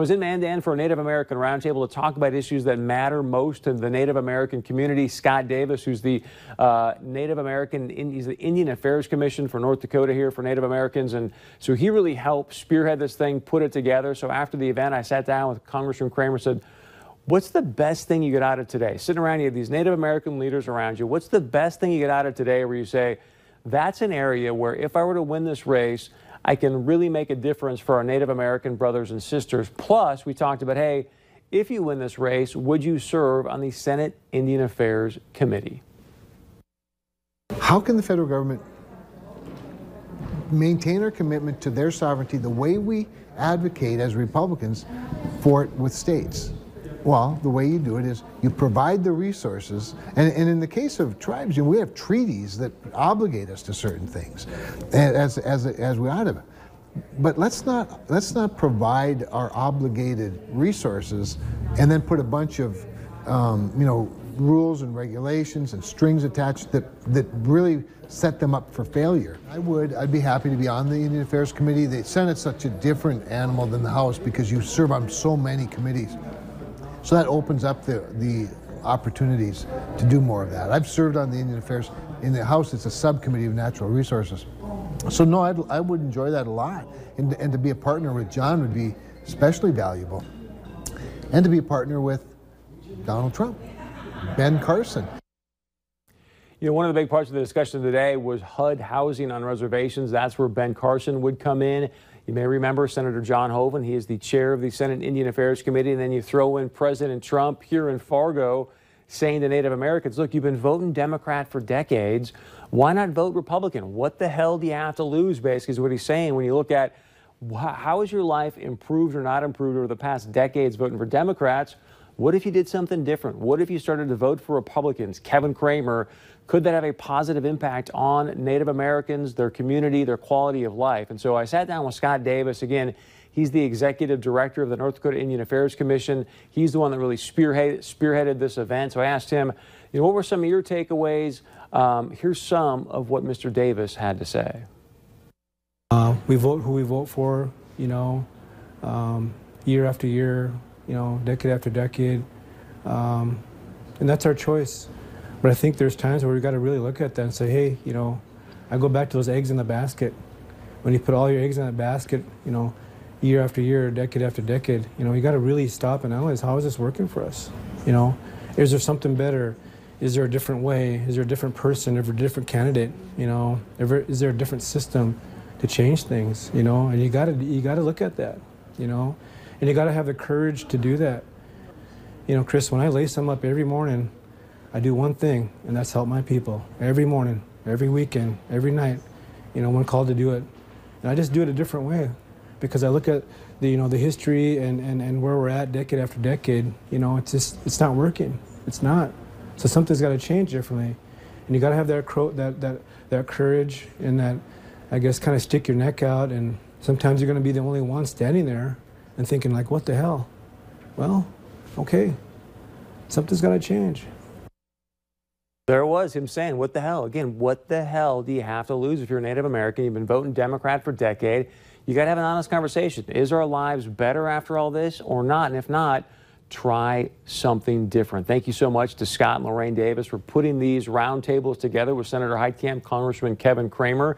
I was in Mandan for a Native American roundtable to talk about issues that matter most to the Native American community. Scott Davis, who's the uh, Native American, he's the Indian Affairs Commission for North Dakota here for Native Americans. And so he really helped spearhead this thing, put it together. So after the event, I sat down with Congressman Cramer, said, What's the best thing you get out of today? Sitting around, you have these Native American leaders around you. What's the best thing you get out of today where you say, that's an area where if I were to win this race, I can really make a difference for our Native American brothers and sisters. Plus, we talked about, hey, if you win this race, would you serve on the Senate Indian Affairs Committee? How can the federal government maintain our commitment to their sovereignty the way we advocate as Republicans for it with states? Well, the way you do it is you provide the resources, and, and in the case of tribes, you know, we have treaties that obligate us to certain things, as, as, as we ought to. But let's not, let's not provide our obligated resources and then put a bunch of, um, you know, rules and regulations and strings attached that, that really set them up for failure. I would, I'd be happy to be on the Indian Affairs Committee. The Senate's such a different animal than the House because you serve on so many committees. So that opens up the, the opportunities to do more of that. I've served on the Indian Affairs in the House. It's a subcommittee of natural resources. So no, I'd, I would enjoy that a lot. And, and to be a partner with John would be especially valuable. And to be a partner with Donald Trump, Ben Carson. You know, one of the big parts of the discussion today was HUD housing on reservations. That's where Ben Carson would come in. You may remember Senator John Hoeven. He is the chair of the Senate Indian Affairs Committee. And then you throw in President Trump here in Fargo saying to Native Americans, look, you've been voting Democrat for decades. Why not vote Republican? What the hell do you have to lose, basically, is what he's saying when you look at how has your life improved or not improved over the past decades voting for Democrats? What if you did something different? What if you started to vote for Republicans? Kevin Cramer, could that have a positive impact on Native Americans, their community, their quality of life? And so I sat down with Scott Davis. Again, he's the executive director of the North Dakota Indian Affairs Commission. He's the one that really spearheaded, spearheaded this event. So I asked him, you know, what were some of your takeaways? Um, here's some of what Mr. Davis had to say. Uh, we vote who we vote for, you know, um, year after year you know, decade after decade. Um, and that's our choice. But I think there's times where we've got to really look at that and say, hey, you know, I go back to those eggs in the basket. When you put all your eggs in that basket, you know, year after year, decade after decade, you know, you got to really stop and analyze how is this working for us? You know, is there something better? Is there a different way? Is there a different person? Is there a different candidate? You know, is there a different system to change things? You know, and you got to you got to look at that. You know, and you got to have the courage to do that. You know, Chris, when I lace them up every morning, I do one thing, and that's help my people. Every morning, every weekend, every night, you know, when called to do it. And I just do it a different way because I look at the, you know, the history and, and, and where we're at decade after decade, you know, it's just, it's not working. It's not. So something's got to change differently. And you got to have that, that, that, that courage and that, I guess, kind of stick your neck out. And sometimes you're going to be the only one standing there and thinking like, what the hell? Well, okay, something's got to change. There was him saying, what the hell? Again, what the hell do you have to lose if you're a Native American? You've been voting Democrat for a decade. You got to have an honest conversation. Is our lives better after all this or not? And if not, try something different. Thank you so much to Scott and Lorraine Davis for putting these roundtables together with Senator Heitkamp, Congressman Kevin Cramer.